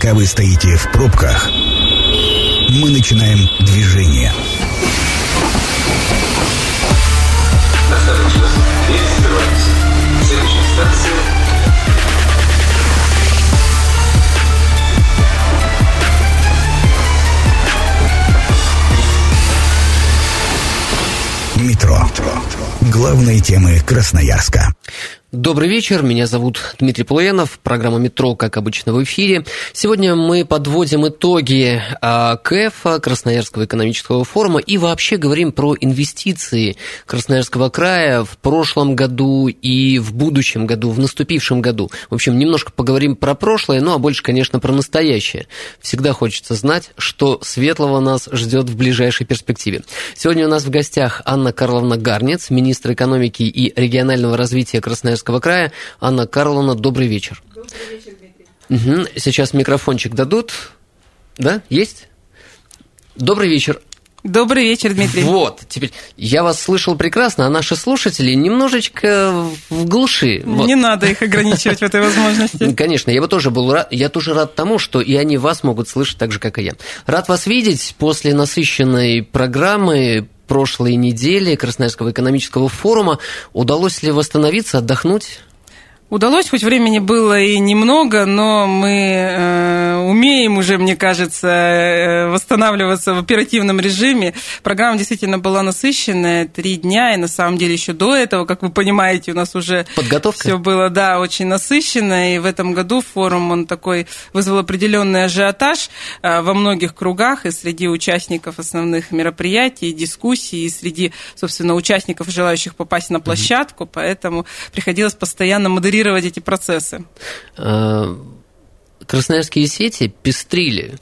Пока вы стоите в пробках, мы начинаем движение. Станция Метро. Главные темы Красноярска. Добрый вечер, меня зовут Дмитрий Полуянов, программа «Метро», как обычно, в эфире. Сегодня мы подводим итоги КЭФа, Красноярского экономического форума, и вообще говорим про инвестиции Красноярского края в прошлом году и в будущем году, в наступившем году. В общем, немножко поговорим про прошлое, ну а больше, конечно, про настоящее. Всегда хочется знать, что светлого нас ждет в ближайшей перспективе. Сегодня у нас в гостях Анна Карловна Гарнец, министр экономики и регионального развития Красноярского края. Анна Карловна, добрый вечер. Добрый вечер, Дмитрий. Угу. Сейчас микрофончик дадут. Да, есть? Добрый вечер. Добрый вечер, Дмитрий. Вот, теперь я вас слышал прекрасно, а наши слушатели немножечко в глуши. Вот. Не надо их ограничивать в этой возможности. Конечно, я бы тоже был рад, я тоже рад тому, что и они вас могут слышать так же, как и я. Рад вас видеть после насыщенной программы прошлой недели Красноярского экономического форума. Удалось ли восстановиться, отдохнуть? Удалось, хоть времени было и немного, но мы э, умеем уже, мне кажется, э, восстанавливаться в оперативном режиме. Программа действительно была насыщенная, три дня, и на самом деле еще до этого, как вы понимаете, у нас уже Подготовка. все было, да, очень насыщенно, и в этом году форум, он такой, вызвал определенный ажиотаж э, во многих кругах, и среди участников основных мероприятий, дискуссий, и среди, собственно, участников, желающих попасть на площадку, поэтому приходилось постоянно модерировать эти процессы. Красноярские сети пестрили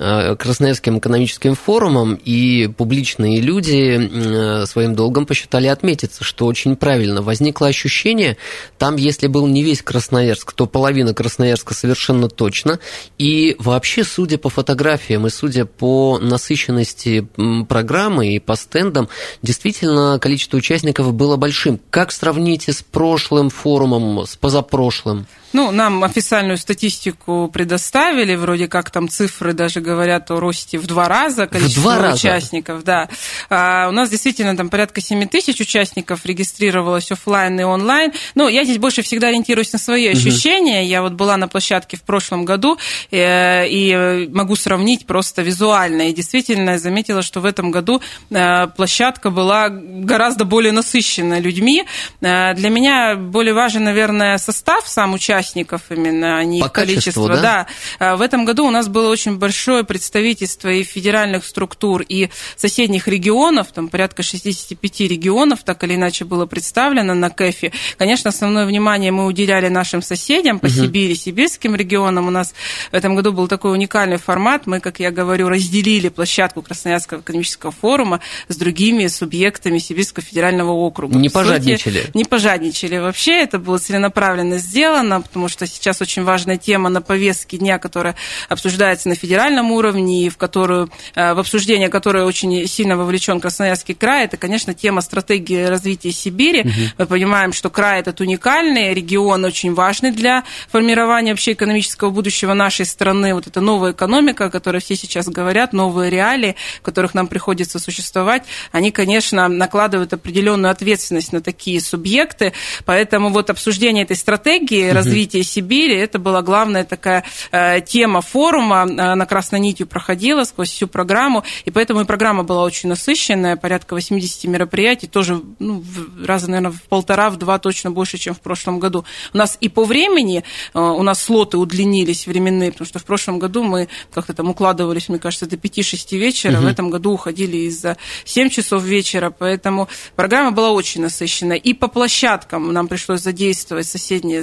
Красноярским экономическим форумом, и публичные люди своим долгом посчитали отметиться, что очень правильно. Возникло ощущение, там, если был не весь Красноярск, то половина Красноярска совершенно точно. И вообще, судя по фотографиям и судя по насыщенности программы и по стендам, действительно количество участников было большим. Как сравните с прошлым форумом, с позапрошлым? Ну, нам официальную статистику предоставили, вроде как там цифры даже говорят о росте в два раза количества в два раза? участников. Да. А у нас действительно там порядка 7 тысяч участников регистрировалось офлайн и онлайн. Ну, я здесь больше всегда ориентируюсь на свои ощущения. Я вот была на площадке в прошлом году э, и могу сравнить просто визуально. И действительно заметила, что в этом году э, площадка была гораздо более насыщена людьми. Э, для меня более важен, наверное, состав сам участников участников именно, а не По их количество. да? да. В этом году у нас было очень большое представительство и федеральных структур, и соседних регионов, там порядка 65 регионов, так или иначе было представлено на КЭФе. Конечно, основное внимание мы уделяли нашим соседям по Мгм. Сибири, сибирским регионам. У нас в этом году был такой уникальный формат. Мы, как я говорю, разделили площадку Красноярского экономического форума с другими субъектами Сибирского федерального округа. Не сути, пожадничали. не пожадничали вообще, это было целенаправленно сделано, потому что сейчас очень важная тема на повестке дня, которая обсуждается на федеральном уровне, и в которую, э, в обсуждение которое очень сильно вовлечен Красноярский край, это, конечно, тема стратегии развития Сибири. Мы понимаем, что край этот уникальный, регион очень важный для формирования вообще экономического будущего нашей страны. Вот эта новая экономика, о которой все сейчас говорят, новые реалии, в которых нам приходится существовать, они, конечно, накладывают определенную ответственность на такие субъекты. Поэтому вот обсуждение этой стратегии развития Сибири, это была главная такая э, тема форума, э, она красной нитью проходила сквозь всю программу, и поэтому и программа была очень насыщенная, порядка 80 мероприятий, тоже ну, раза, наверное, в полтора, в два точно больше, чем в прошлом году. У нас и по времени, э, у нас слоты удлинились временные, потому что в прошлом году мы как-то там укладывались, мне кажется, до 5-6 вечера, в этом году уходили из-за 7 часов вечера, поэтому программа была очень насыщенная. И по площадкам нам пришлось задействовать соседнее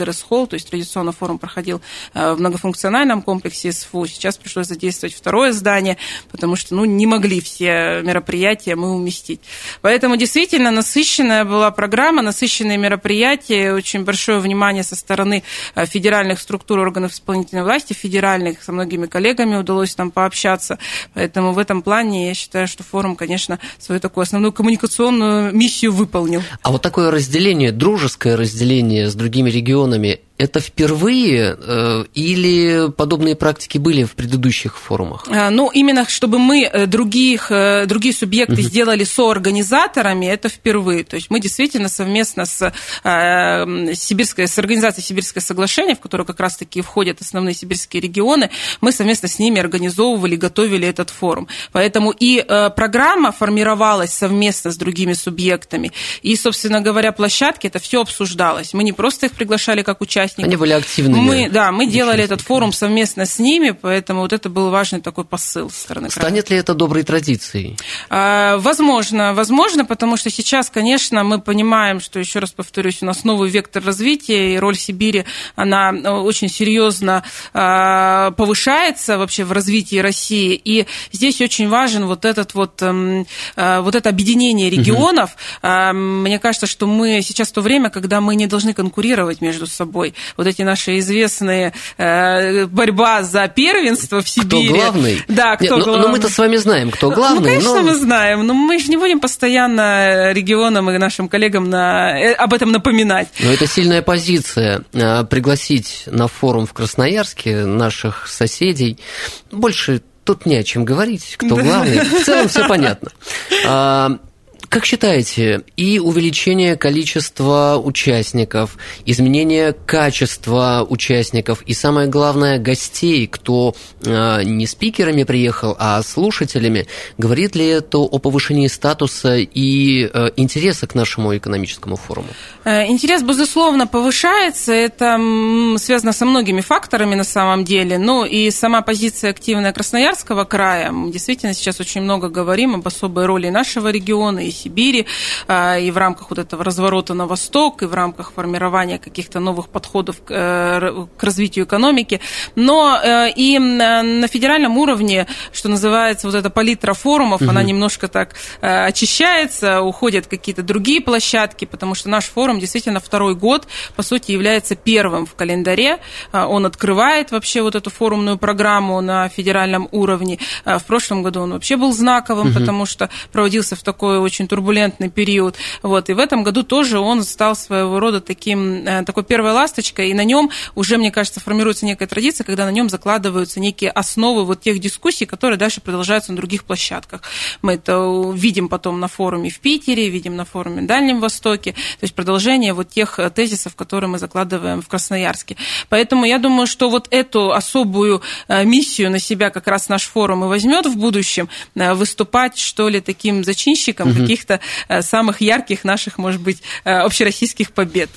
здание, Конгресс-холл, то есть традиционно форум проходил э, в многофункциональном комплексе СФУ, сейчас пришлось задействовать второе здание, потому что ну, не могли все мероприятия мы уместить. Поэтому действительно насыщенная была программа, насыщенные мероприятия, очень большое внимание со стороны э, федеральных структур органов исполнительной власти, федеральных, со многими коллегами удалось там пообщаться. Поэтому в этом плане я считаю, что форум, конечно, свою такую основную коммуникационную миссию выполнил. А вот такое разделение, дружеское разделение с другими регионами, законами это впервые э, или подобные практики были в предыдущих форумах? А, ну, именно чтобы мы э, других, э, другие субъекты угу. сделали соорганизаторами, это впервые. То есть мы действительно совместно с, Сибирской, с организацией «Сибирское соглашение», в которое как раз-таки входят основные сибирские регионы, мы совместно с ними организовывали, готовили этот форум. Поэтому и программа формировалась совместно с другими субъектами. И, собственно говоря, площадки, это все обсуждалось. Мы не просто их приглашали как участников, участников. Они были активными. Мы, да, мы делали этот форум совместно с ними, поэтому вот это был важный такой посыл со стороны Станет края. ли это доброй традицией? А, возможно, возможно, потому что сейчас, конечно, мы понимаем, что, еще раз повторюсь, у нас новый вектор развития, и роль Сибири, она э, очень серьезно а, повышается вообще в развитии России, и здесь очень важен вот этот вот, а, вот это объединение регионов. Угу. Мне кажется, что мы сейчас то время, когда мы не должны конкурировать между собой вот эти наши известные э, борьба за первенство в Сибири. Кто главный? Да, кто Нет, но, главный. Но мы-то с вами знаем, кто главный. Ну, конечно, но... мы знаем, но мы же не будем постоянно регионам и нашим коллегам на, э, об этом напоминать. Но это сильная позиция. Э, пригласить на форум в Красноярске наших соседей. Больше тут не о чем говорить, кто главный. В целом все понятно. Как считаете, и увеличение количества участников, изменение качества участников и, самое главное, гостей, кто э, не спикерами приехал, а слушателями, говорит ли это о повышении статуса и э, интереса к нашему экономическому форуму? Э, интерес, безусловно, повышается. Это связано со многими факторами на самом деле. Ну и сама позиция активная Красноярского края. Мы действительно сейчас очень много говорим об особой роли нашего региона и Сибири, а, и в рамках вот этого разворота на восток, и в рамках формирования каких-то новых подходов к э, развитию экономики. Но э, и на федеральном уровне, что называется, вот эта палитра форумов, угу. она немножко так э, очищается, уходят какие-то другие площадки, потому что наш форум действительно второй год, по сути, является первым в календаре. Он открывает вообще вот эту форумную программу на федеральном уровне. В прошлом году он вообще был знаковым, угу. потому что проводился в такой очень турбулентный период. Вот. И в этом году тоже он стал своего рода таким, э, такой первой ласточкой, и на нем уже, мне кажется, формируется некая традиция, когда на нем закладываются некие основы вот тех дискуссий, которые дальше продолжаются на других площадках. Мы это видим потом на форуме в Питере, видим на форуме в Дальнем Востоке, то есть продолжение вот тех э, тезисов, которые мы закладываем в Красноярске. Поэтому я думаю, что вот эту особую э, миссию на себя как раз наш форум и возьмет в будущем, выступать, что ли, таким зачинщиком угу. каких каких-то э, самых ярких наших, может быть, э, общероссийских побед.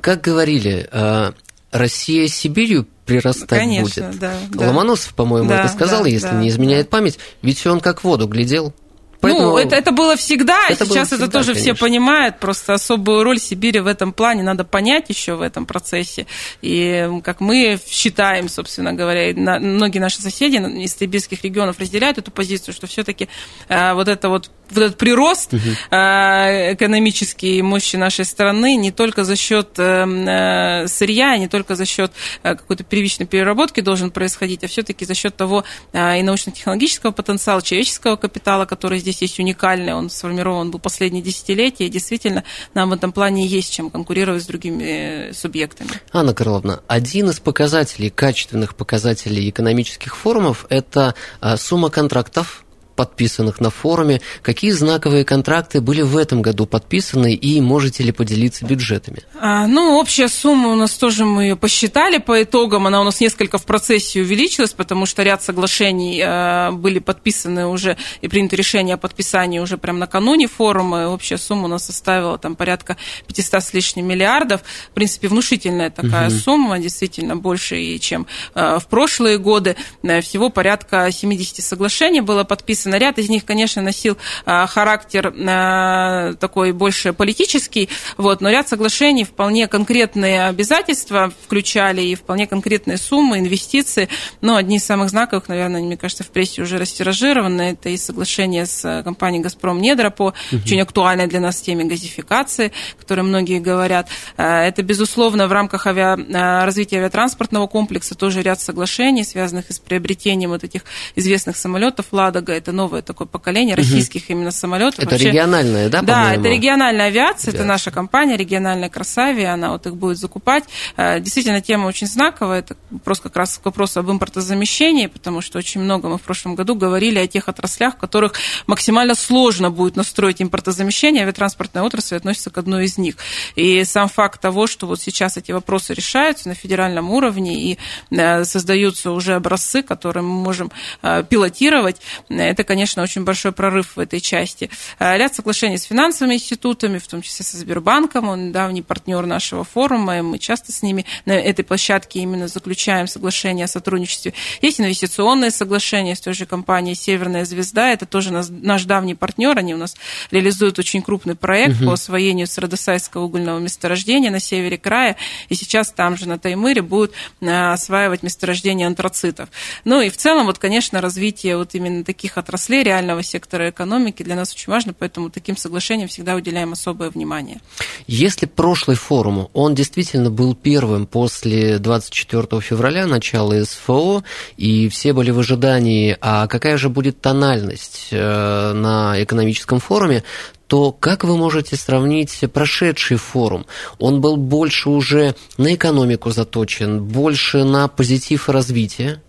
Как говорили, э, Россия с Сибирью прирастать Конечно, будет. Да, Ломоносов, по-моему, да, это сказал, да, если да, не изменяет да. память, ведь он как воду глядел. Поэтому... Ну, это, это было всегда, это сейчас было всегда, это тоже конечно. все понимают, просто особую роль Сибири в этом плане надо понять еще в этом процессе. И как мы считаем, собственно говоря, на, многие наши соседи из сибирских регионов разделяют эту позицию, что все-таки э, вот это вот вот этот прирост угу. э, экономический мощи нашей страны не только за счет э, э, сырья, не только за счет э, какой-то первичной переработки должен происходить, а все-таки за счет того э, и научно-технологического потенциала, человеческого капитала, который здесь здесь есть уникальный, он сформирован был последние десятилетия, и действительно нам в этом плане есть чем конкурировать с другими э, субъектами. Анна Карловна, один из показателей, качественных показателей экономических форумов – это а, сумма контрактов, подписанных на форуме. Какие знаковые контракты были в этом году подписаны и можете ли поделиться бюджетами? А, ну, общая сумма у нас тоже мы ее посчитали по итогам. Она у нас несколько в процессе увеличилась, потому что ряд соглашений а, были подписаны уже и принято решение о подписании уже прямо накануне форума. Общая сумма у нас составила там порядка 500 с лишним миллиардов. В принципе, внушительная такая угу. сумма, действительно больше, чем а, в прошлые годы. Всего порядка 70 соглашений было подписано написано. Ряд из них, конечно, носил а, характер а, такой больше политический, вот, но ряд соглашений вполне конкретные обязательства включали и вполне конкретные суммы, инвестиции. Но одни из самых знаковых, наверное, мне кажется, в прессе уже растиражированы, это и соглашение с компанией «Газпром Недра» по угу. очень актуальной для нас теме газификации, о которой многие говорят. А, это, безусловно, в рамках авиа... развития авиатранспортного комплекса тоже ряд соглашений, связанных с приобретением вот этих известных самолетов «Ладога». Это новое такое поколение российских угу. именно самолетов. Это Вообще, региональная, да, Да, это региональная авиация, авиация, это наша компания, региональная Красавия, она вот их будет закупать. Э, действительно, тема очень знаковая, это вопрос как раз к вопросу об импортозамещении, потому что очень много мы в прошлом году говорили о тех отраслях, в которых максимально сложно будет настроить импортозамещение, авиатранспортная отрасль относится к одной из них. И сам факт того, что вот сейчас эти вопросы решаются на федеральном уровне и э, создаются уже образцы, которые мы можем э, пилотировать, это, конечно, очень большой прорыв в этой части. Ряд соглашений с финансовыми институтами, в том числе со Сбербанком, он давний партнер нашего форума, и мы часто с ними на этой площадке именно заключаем соглашения о сотрудничестве. Есть инвестиционные соглашения с той же компанией «Северная звезда», это тоже наш давний партнер, они у нас реализуют очень крупный проект угу. по освоению Средосайского угольного месторождения на севере края, и сейчас там же на Таймыре будут а, осваивать месторождение антрацитов. Ну и в целом, вот, конечно, развитие вот именно таких отраслей реального сектора экономики для нас очень важно, поэтому таким соглашениям всегда уделяем особое внимание. Если прошлый форум, он действительно был первым после 24 февраля, начала СФО, и все были в ожидании, а какая же будет тональность э, на экономическом форуме, то как вы можете сравнить прошедший форум? Он был больше уже на экономику заточен, больше на позитив и развитие?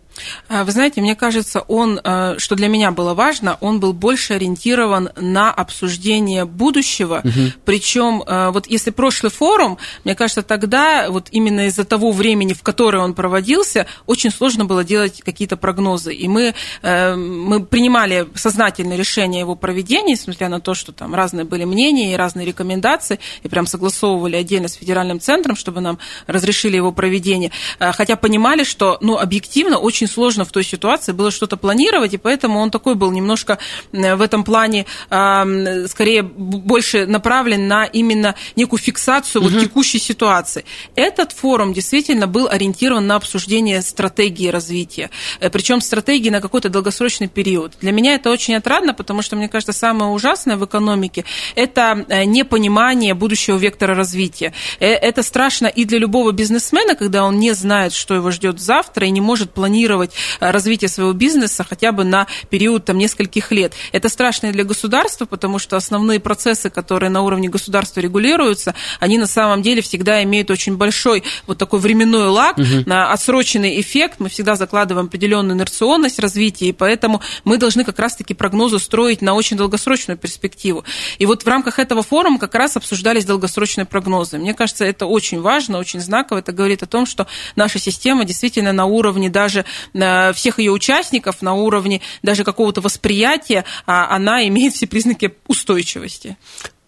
А, вы знаете, мне кажется, он, э, что для меня было важно, он был больше ориентирован на обсуждение будущего. Угу. Причем, э, вот если прошлый форум, мне кажется, тогда вот именно из-за того времени, в которое он проводился, очень сложно было делать какие-то прогнозы. И мы, э, мы принимали сознательное решение его проведения, несмотря на то, что там разные были мнения и разные рекомендации, и прям согласовывали отдельно с федеральным центром, чтобы нам разрешили его проведение. Хотя понимали, что, ну, объективно очень сложно в той ситуации было что-то планировать, и поэтому он такой был немножко в этом плане скорее больше направлен на именно некую фиксацию угу. вот текущей ситуации. Этот форум действительно был ориентирован на обсуждение стратегии развития, э, причем стратегии на какой-то долгосрочный период. Для меня это очень отрадно, потому что, мне кажется, самое ужасное в экономике – это э, непонимание будущего вектора развития. Э, это страшно и для любого бизнесмена, когда он не знает, что его ждет завтра, и не может планировать планировать э, развитие своего бизнеса хотя бы на период там, нескольких лет. Это страшно для государства, потому что основные процессы, которые на уровне государства регулируются, они на самом деле всегда имеют очень большой вот такой временной лаг, угу. на отсроченный эффект. Мы всегда закладываем определенную инерционность развития, и поэтому мы должны как раз-таки прогнозы строить на очень долгосрочную перспективу. И вот в рамках этого форума как раз обсуждались долгосрочные прогнозы. Мне кажется, это очень важно, очень знаково. Это говорит о том, что наша система действительно на уровне даже всех ее участников на уровне даже какого-то восприятия, а она имеет все признаки устойчивости.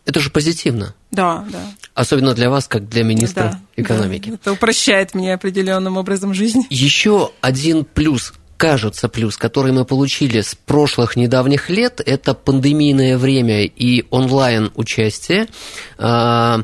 Это же позитивно. Да, да. Особенно для вас, как для министра да, экономики. Да, это упрощает мне определенным образом жизнь. Еще один плюс кажется, плюс, который мы получили с прошлых недавних лет, это пандемийное время и онлайн участие. А,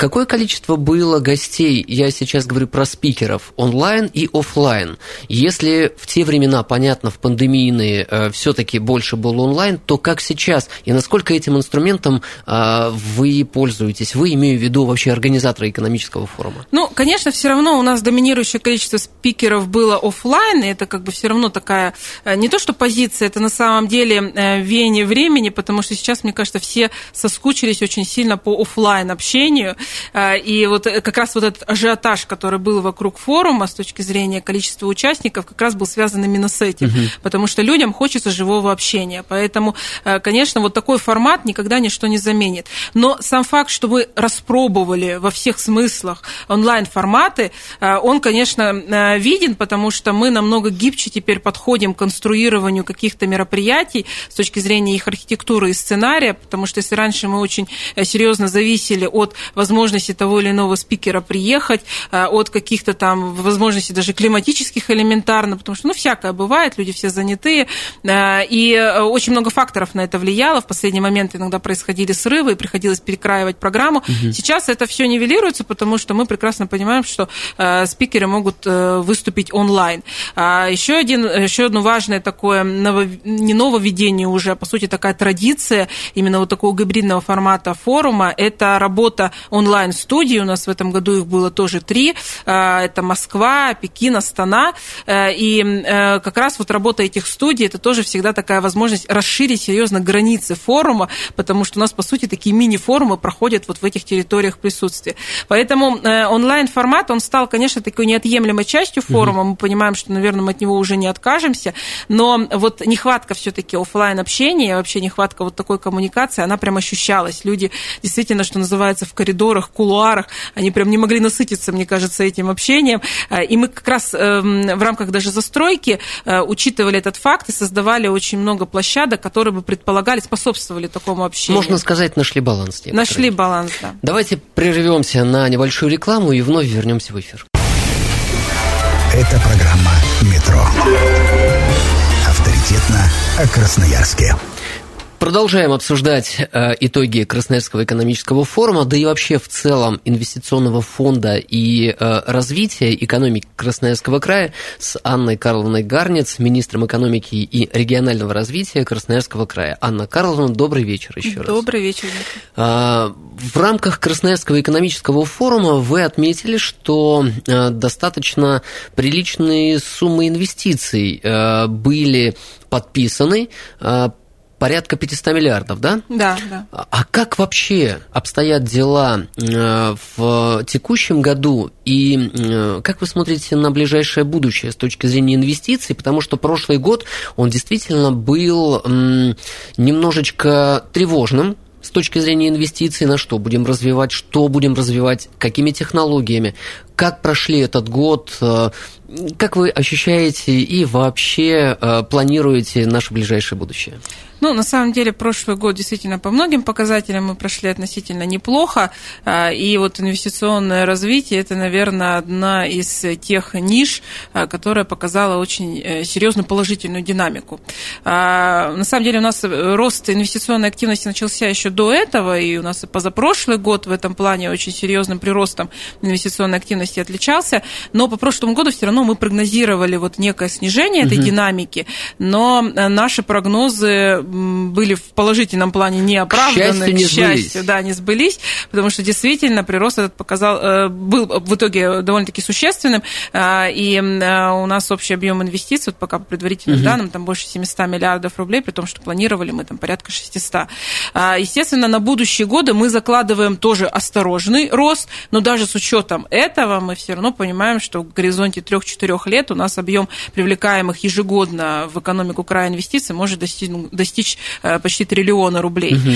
Какое количество было гостей, я сейчас говорю про спикеров, онлайн и офлайн? Если в те времена, понятно, в пандемийные э, все-таки больше было онлайн, то как сейчас? И насколько этим инструментом э, вы пользуетесь? Вы, имею в виду вообще организатора экономического форума? Ну, конечно, все равно у нас доминирующее количество спикеров было офлайн, и это как бы все равно такая, э, не то что позиция, это на самом деле веяние времени, потому что сейчас, мне кажется, все соскучились очень сильно по офлайн общению, и вот э, как раз вот этот ажиотаж, который был вокруг форума с точки зрения количества участников, как раз был связан именно с этим, угу. потому что людям хочется живого общения. Поэтому, э, конечно, вот такой формат никогда ничто не заменит. Но сам факт, что мы распробовали во всех смыслах онлайн-форматы, э, он, конечно, виден, потому что мы намного гибче теперь подходим к конструированию каких-то мероприятий с точки зрения их архитектуры и сценария, потому что если раньше мы очень серьезно зависели от возможности возможности того или иного спикера приехать, э, от каких-то там возможностей даже климатических элементарно, потому что, ну, всякое бывает, люди все занятые, э, и э, очень много факторов на это влияло. В последний момент иногда происходили срывы, и приходилось перекраивать программу. Угу. Сейчас это все нивелируется, потому что мы прекрасно понимаем, что спикеры могут выступить онлайн. А еще, один, еще одно важное такое, ново, не нововведение уже, а по сути такая традиция именно вот такого гибридного формата форума, это работа онлайн онлайн-студии. У нас в этом году их было тоже три. Это Москва, Пекин, Астана. И как раз вот работа этих студий, это тоже всегда такая возможность расширить серьезно границы форума, потому что у нас, по сути, такие мини-форумы проходят вот в этих территориях присутствия. Поэтому онлайн-формат, он стал, конечно, такой неотъемлемой частью форума. Мы понимаем, что, наверное, мы от него уже не откажемся, но вот нехватка все-таки офлайн общения, вообще нехватка вот такой коммуникации, она прям ощущалась. Люди действительно, что называется, в коридорах, кулуарах, они прям не могли насытиться, мне кажется, этим общением. И мы как раз эм, в рамках даже застройки э, учитывали этот факт и создавали очень много площадок, которые бы предполагали, способствовали такому общению. Можно сказать, нашли баланс. Некоторые. Нашли баланс, да. Давайте прервемся на небольшую рекламу и вновь вернемся в эфир. Это программа «Метро». Авторитетно о Красноярске. Продолжаем обсуждать э, итоги Красноярского экономического форума, да и вообще в целом инвестиционного фонда и э, развития экономики Красноярского края с Анной Карловной Гарнец, министром экономики и регионального развития Красноярского края. Анна Карловна, добрый вечер еще раз. Добрый вечер. Э, в рамках Красноярского экономического форума вы отметили, что э, достаточно приличные суммы инвестиций э, были подписаны э, порядка 500 миллиардов, да? Да, да. А как вообще обстоят дела э, в текущем году и э, как вы смотрите на ближайшее будущее с точки зрения инвестиций? Потому что прошлый год, он действительно был немножечко тревожным с точки зрения инвестиций, на что будем развивать, что будем развивать, какими технологиями, как прошли этот год, э, как вы ощущаете и вообще планируете наше ближайшее будущее? Ну, на самом деле, прошлый год действительно по многим показателям мы прошли относительно неплохо. А, и вот инвестиционное развитие – это, наверное, одна из тех ниш, которая показала очень э, серьезную положительную динамику. На самом деле, у нас рост инвестиционной активности начался еще до этого, и у нас позапрошлый год в этом плане очень серьезным приростом инвестиционной активности отличался. Но по прошлому году все равно мы прогнозировали вот некое снижение этой угу. динамики, но э, наши прогнозы были в положительном плане не оправданы, к счастью, не к счастью да, не сбылись, потому что действительно прирост этот показал, э, был в итоге довольно-таки существенным, э, и у нас общий объем инвестиций, вот пока по предварительным угу. данным, там больше 700 миллиардов рублей, при том, что планировали мы там порядка 600. Естественно, на будущие годы мы закладываем тоже осторожный рост, но даже с учетом этого мы все равно понимаем, что в горизонте 3-4 лет у нас объем привлекаемых ежегодно в экономику края инвестиций может достичь, достичь достичь э, почти триллиона рублей. Угу.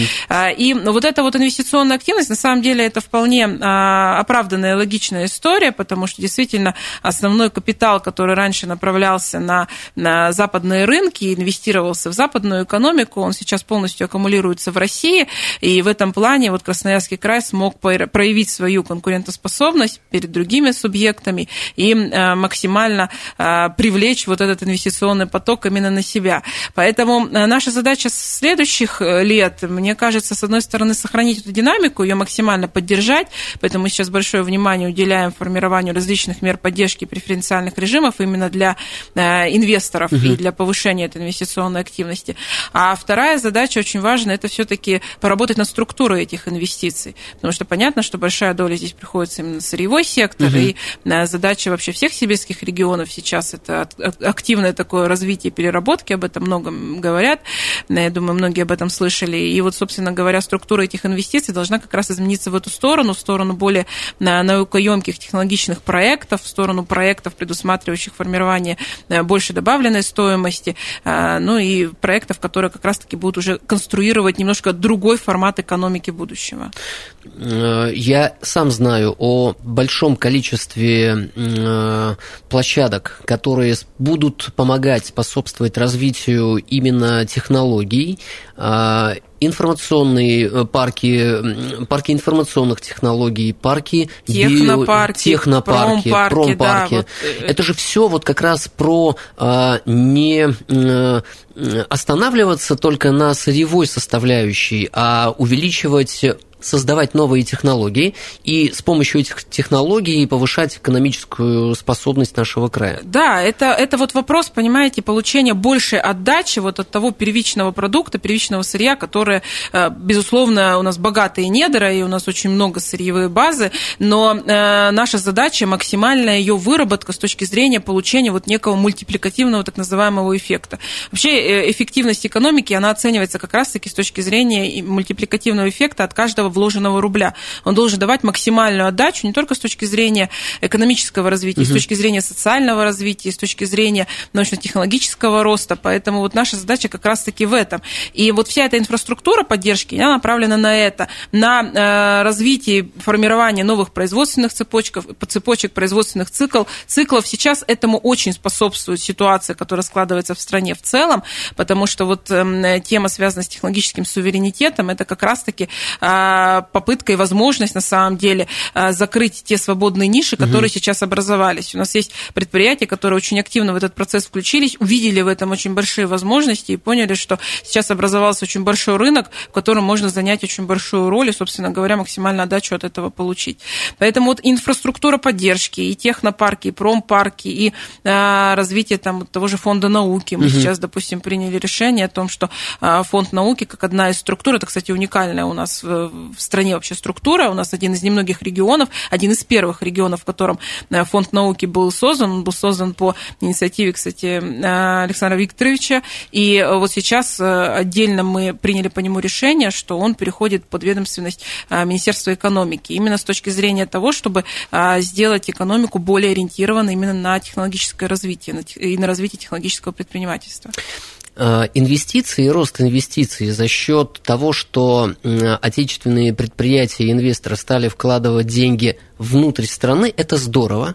И вот эта вот инвестиционная активность, на самом деле, это вполне а, оправданная, логичная история, потому что действительно основной капитал, который раньше направлялся на, на западные рынки, инвестировался в западную экономику, он сейчас полностью аккумулируется в России, и в этом плане вот Красноярский край смог проявить свою конкурентоспособность перед другими субъектами и э, максимально э, привлечь вот этот инвестиционный поток именно на себя. Поэтому наша задача задача следующих э, лет, мне кажется, с одной стороны, сохранить эту динамику, ее максимально поддержать, поэтому мы сейчас большое внимание уделяем формированию различных мер поддержки преференциальных режимов именно для э, инвесторов угу. и для повышения этой инвестиционной активности. А вторая задача очень важная, это все-таки поработать над структурой этих инвестиций, потому что понятно, что большая доля здесь приходится именно на сырьевой сектор, угу. и э, задача вообще всех сибирских регионов сейчас это активное такое развитие переработки, об этом много говорят, я думаю, многие об этом слышали. И вот, собственно говоря, структура этих инвестиций должна как раз измениться в эту сторону, в сторону более наукоемких технологичных проектов, в сторону проектов, предусматривающих формирование э, больше добавленной стоимости, э, ну и проектов, которые как раз-таки будут уже конструировать немножко другой формат экономики будущего. Э, я сам знаю о большом количестве площадок, которые будут помогать способствовать развитию именно технологий а, информационные э, парки, парки информационных технологий, парки технопарки, био, технопарки, промпарки. промпарки. Да, вот... Э, Это же все вот как раз про а, не а, останавливаться только на сырьевой составляющей, а увеличивать создавать новые технологии и с помощью этих технологий повышать экономическую способность нашего края. Да, это, это вот вопрос, понимаете, получения большей отдачи вот от того первичного продукта, первичного сырья, которое, э, безусловно, у нас богатые недра, и у нас очень много сырьевой базы, но э, наша задача максимальная ее выработка с точки зрения получения вот некого мультипликативного так называемого эффекта. Вообще э, эффективность экономики, она оценивается как раз-таки с точки зрения мультипликативного эффекта от каждого вложенного рубля. Он должен давать максимальную отдачу не только с точки зрения экономического развития, угу. с точки зрения социального развития, с точки зрения научно-технологического роста. Поэтому вот наша задача как раз-таки в этом. И вот вся эта инфраструктура поддержки, она направлена на это, на э, развитие, формирование новых производственных цепочек, цепочек производственных цикл, циклов. Сейчас этому очень способствует ситуация, которая складывается в стране в целом, потому что вот эм, тема, связанная с технологическим суверенитетом, это как раз-таки а, попытка и возможность на самом деле а, закрыть те свободные ниши, которые угу. сейчас образовались. У нас есть предприятия, которые очень активно в этот процесс включились, увидели в этом очень большие возможности и поняли, что сейчас образовался очень большой рынок, в котором можно занять очень большую роль и, собственно говоря, максимально отдачу от этого получить. Поэтому вот инфраструктура поддержки, и технопарки, и промпарки, и а, развитие там, того же фонда науки. Мы угу. сейчас, допустим, приняли решение о том, что фонд науки, как одна из структур, это, кстати, уникальная у нас в стране вообще структура. У нас один из немногих регионов, один из первых регионов, в котором э, фонд науки был создан. Он был создан по инициативе, кстати, э, Александра Викторовича. И э, вот сейчас отдельно мы приняли по нему решение, что он переходит под ведомственность Министерства экономики. Именно с точки зрения того, чтобы сделать экономику более ориентированной именно на технологическое развитие и на развитие технологического предпринимательства. Э, инвестиции, рост инвестиций за счет того, что отечественные предприятия и инвесторы стали вкладывать деньги внутрь страны, это здорово.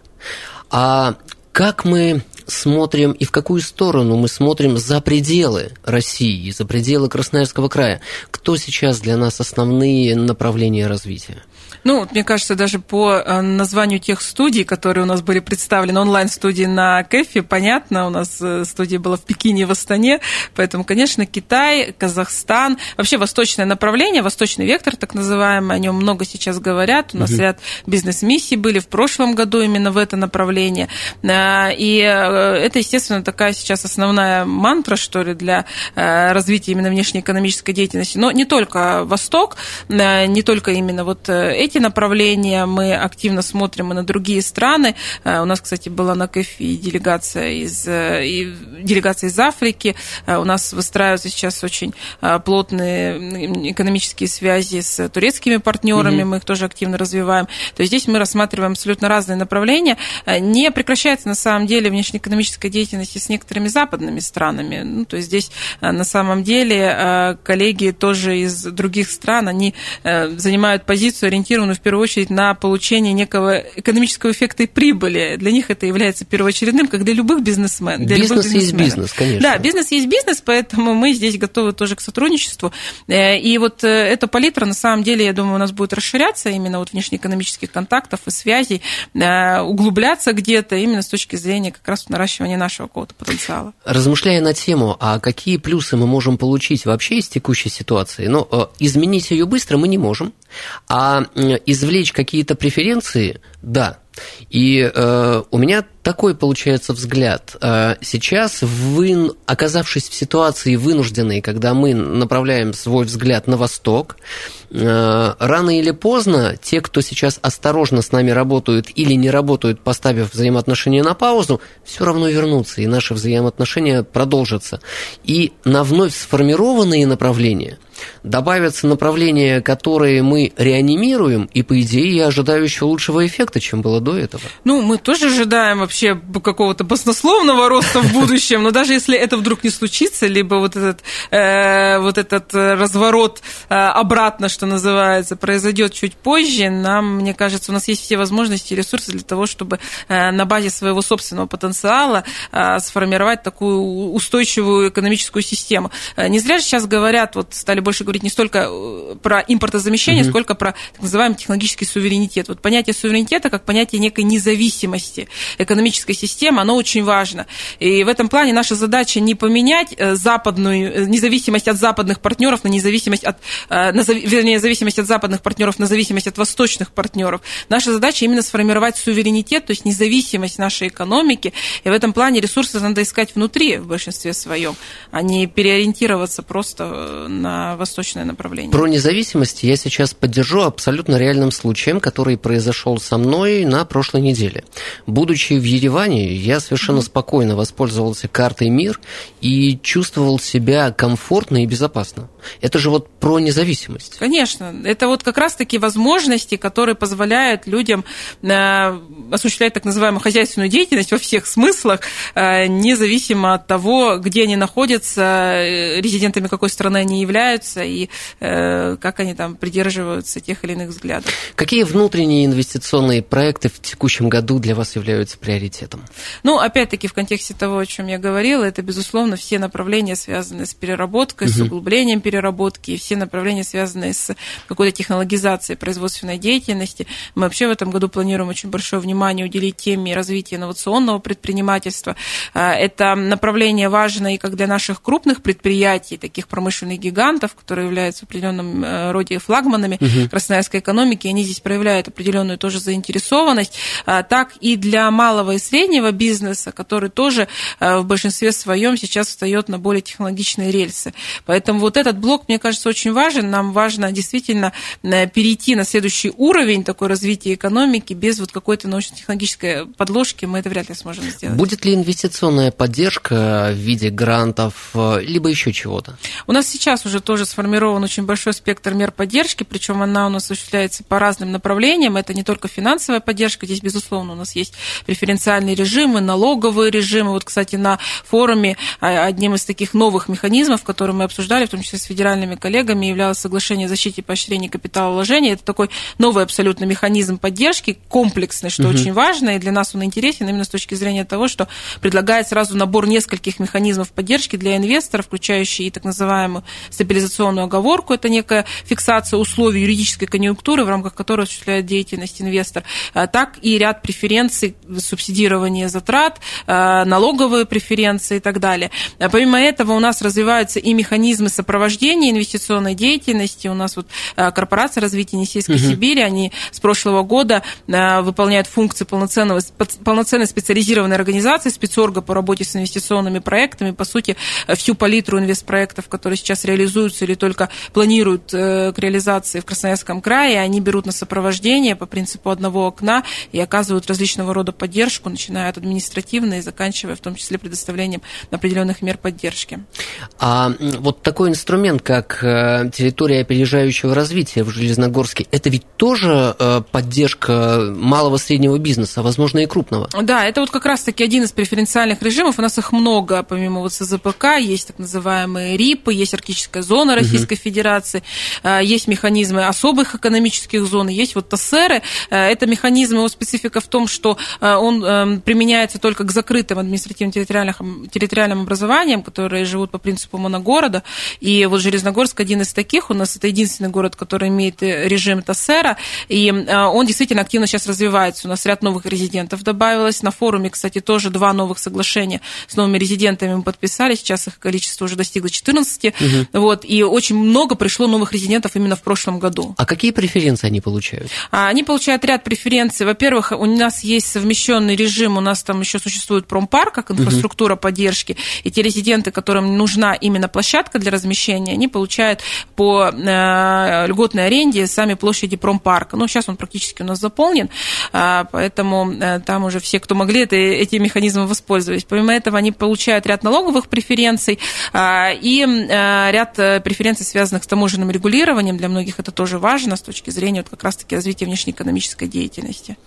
А как мы смотрим и в какую сторону мы смотрим за пределы России, за пределы Красноярского края? Кто сейчас для нас основные направления развития? Ну, мне кажется, даже по э, названию тех студий, которые у нас были представлены, онлайн-студии на КЭФе, понятно, у нас э, студия была в Пекине и в Астане, поэтому, конечно, Китай, Казахстан, вообще восточное направление, восточный вектор, так называемый, о нем много сейчас говорят, у нас угу. ряд бизнес-миссий были в прошлом году именно в это направление, э, и это, естественно, такая сейчас основная мантра, что ли, для развития именно внешнеэкономической деятельности, но не только Восток, не только именно вот эти эти направления, мы активно смотрим и на другие страны. Э, у нас, кстати, была на КЭФИ делегация из, э, и делегация из Африки. Э, у нас выстраиваются сейчас очень плотные экономические связи с турецкими партнерами, угу. мы их тоже активно развиваем. То есть здесь мы рассматриваем абсолютно разные направления. Не прекращается на самом деле внешнеэкономическая деятельность с некоторыми западными странами. Ну, то есть здесь на самом деле коллеги тоже из других стран, они занимают позицию, ориентированную ориентированы в первую очередь на получение некого экономического эффекта и прибыли. Для них это является первоочередным, как для любых бизнесменов. Для бизнес любых есть бизнес, конечно. Да, бизнес есть бизнес, поэтому мы здесь готовы тоже к сотрудничеству. Э, и вот э, эта палитра, на самом деле, я думаю, у нас будет расширяться именно вот внешнеэкономических контактов и связей, э, углубляться где-то именно с точки зрения как раз наращивания нашего какого-то потенциала. Размышляя на тему, а какие плюсы мы можем получить вообще из текущей ситуации? Ну, изменить ее быстро мы не можем, а извлечь какие-то преференции, да. И э, у меня такой получается взгляд. Э, сейчас, вы, оказавшись в ситуации вынужденной, когда мы направляем свой взгляд на восток, э, рано или поздно те, кто сейчас осторожно с нами работают или не работают, поставив взаимоотношения на паузу, все равно вернутся, и наши взаимоотношения продолжатся. И на вновь сформированные направления – добавятся направления, которые мы реанимируем, и, по идее, я ожидаю еще лучшего эффекта, чем было до этого. Ну, мы тоже ожидаем вообще какого-то баснословного роста в будущем, но даже если это вдруг не случится, либо вот этот, э, вот этот разворот э, обратно, что называется, произойдет чуть позже, нам, мне кажется, у нас есть все возможности и ресурсы для того, чтобы э, на базе своего собственного потенциала э, сформировать такую устойчивую экономическую систему. Э, не зря же сейчас говорят, вот стали больше говорить не столько э, про импортозамещение, угу. сколько про так называемый технологический суверенитет. Вот понятие суверенитета как понятие некой независимости экономической системы, оно очень важно. И в этом плане наша задача не поменять э, западную э, независимость от западных партнеров на независимость от, вернее, зависимость от западных партнеров на зависимость от восточных партнеров. Наша задача именно сформировать суверенитет, то есть независимость нашей экономики. И в этом плане ресурсы надо искать внутри в большинстве своем, а не переориентироваться просто на восточное направление. Про независимость я сейчас поддержу абсолютно реальным случаем, который произошел со мной на прошлой неделе. Будучи в Ереване, я совершенно спокойно воспользовался картой МИР и чувствовал себя комфортно и безопасно. Это же вот про независимость. Конечно. Это вот как раз-таки возможности, которые позволяют людям э, осуществлять так называемую хозяйственную деятельность во всех смыслах, э, независимо от того, где они находятся, э, резидентами какой страны они являются и как они там придерживаются тех или иных взглядов. Какие внутренние инвестиционные проекты в текущем году для вас являются приоритетом? Ну, опять-таки, в контексте того, о чем я говорила, это, безусловно, все направления, связанные с переработкой, угу. с углублением переработки, и все направления, связанные с какой-то технологизацией производственной деятельности. Мы вообще в этом году планируем очень большое внимание уделить теме развития инновационного предпринимательства. А, это направление важно и как для наших крупных предприятий, таких промышленных гигантов, которые являются в определенном э, роде флагманами угу. красноярской экономики, они здесь проявляют определенную тоже заинтересованность, а, так и для малого и среднего бизнеса, который тоже э, в большинстве своем сейчас встает на более технологичные рельсы. Поэтому вот этот блок, мне кажется, очень важен. Нам важно действительно э, перейти на следующий уровень такой развития экономики без вот какой-то научно-технологической подложки. Мы это вряд ли сможем сделать. Будет ли инвестиционная поддержка в виде грантов, либо еще чего-то? У нас сейчас уже тоже сформирован очень большой спектр мер поддержки, причем она у нас осуществляется по разным направлениям. Это не только финансовая поддержка, здесь, безусловно, у нас есть преференциальные режимы, налоговые режимы. Вот, кстати, на форуме а, одним из таких новых механизмов, которые мы обсуждали, в том числе с федеральными коллегами, являлось соглашение о защите и поощрении капиталовложения. Это такой новый абсолютно механизм поддержки, комплексный, что угу. очень важно, и для нас он интересен именно с точки зрения того, что предлагает сразу набор нескольких механизмов поддержки для инвесторов, включающие и так называемую стабилизационную оговорку, это некая фиксация условий юридической конъюнктуры, в рамках которой осуществляет деятельность инвестор, а так и ряд преференций, субсидирования затрат, а, налоговые преференции и так далее. А помимо этого у нас развиваются и механизмы сопровождения инвестиционной деятельности. У нас вот корпорация развития Енисейской угу. Сибири, они с прошлого года выполняют функции полноценного, полноценной специализированной организации, спецорга по работе с инвестиционными проектами. По сути, всю палитру инвестпроектов, которые сейчас реализуются или только планируют э, к реализации в Красноярском крае, они берут на сопровождение по принципу одного окна и оказывают различного рода поддержку, начиная от административной и заканчивая в том числе предоставлением определенных мер поддержки. А вот такой инструмент, как э, территория опережающего развития в Железногорске, это ведь тоже э, поддержка малого среднего бизнеса, возможно, и крупного. Да, это вот как раз-таки один из преференциальных режимов. У нас их много, помимо вот СЗПК, есть так называемые РИПы, есть арктическая зона Российской угу. Федерации, э, есть механизмы особых экономических зон, есть вот ТСРы. Это механизм, его специфика в том, что он применяется только к закрытым административно-территориальным территориальным образованиям, которые живут по принципу моногорода. И вот Железногорск один из таких. У нас это единственный город, который имеет режим ТСРа. И он действительно активно сейчас развивается. У нас ряд новых резидентов добавилось. На форуме, кстати, тоже два новых соглашения с новыми резидентами мы подписали. Сейчас их количество уже достигло 14. Угу. Вот, и очень много пришло новых резидентов именно в прошлом году. А какие преференции они получают? А, они получают ряд преференций. Во-первых, у нас есть совмещенный режим, у нас там еще существует промпарк, как инфраструктура угу. поддержки. И те резиденты, которым нужна именно площадка для размещения, они получают по э, льготной аренде сами площади промпарка. Ну, сейчас он практически у нас заполнен, э, поэтому э, там уже все, кто могли, это, эти механизмы воспользовались. Помимо этого, они получают ряд налоговых преференций э, и э, ряд преференций, связанных с таможенным регулированием. Для многих это тоже важно с точки зрения вот как раз-таки развития внешнеэкономической деятельности.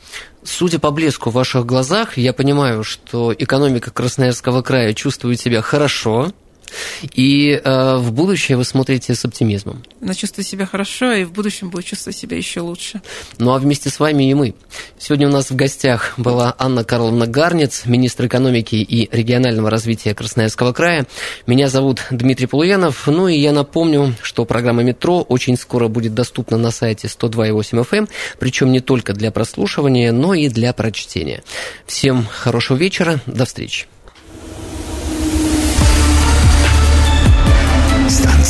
Судя по блеску в ваших глазах, я понимаю, что экономика Красноярского края чувствует себя хорошо, И э, в будущее вы смотрите с оптимизмом. Она чувствует себя хорошо, и в будущем будет чувствовать себя еще лучше. Ну а вместе с вами и мы. Сегодня у нас в гостях была Анна Карловна Гарнец, министр экономики и регионального развития Красноярского края. Меня зовут Дмитрий Полуянов. Ну и я напомню, что программа «Метро» очень скоро будет доступна на сайте 102.8 FM, эм, причем не только для прослушивания, но и для прочтения. Всем хорошего вечера, до встречи.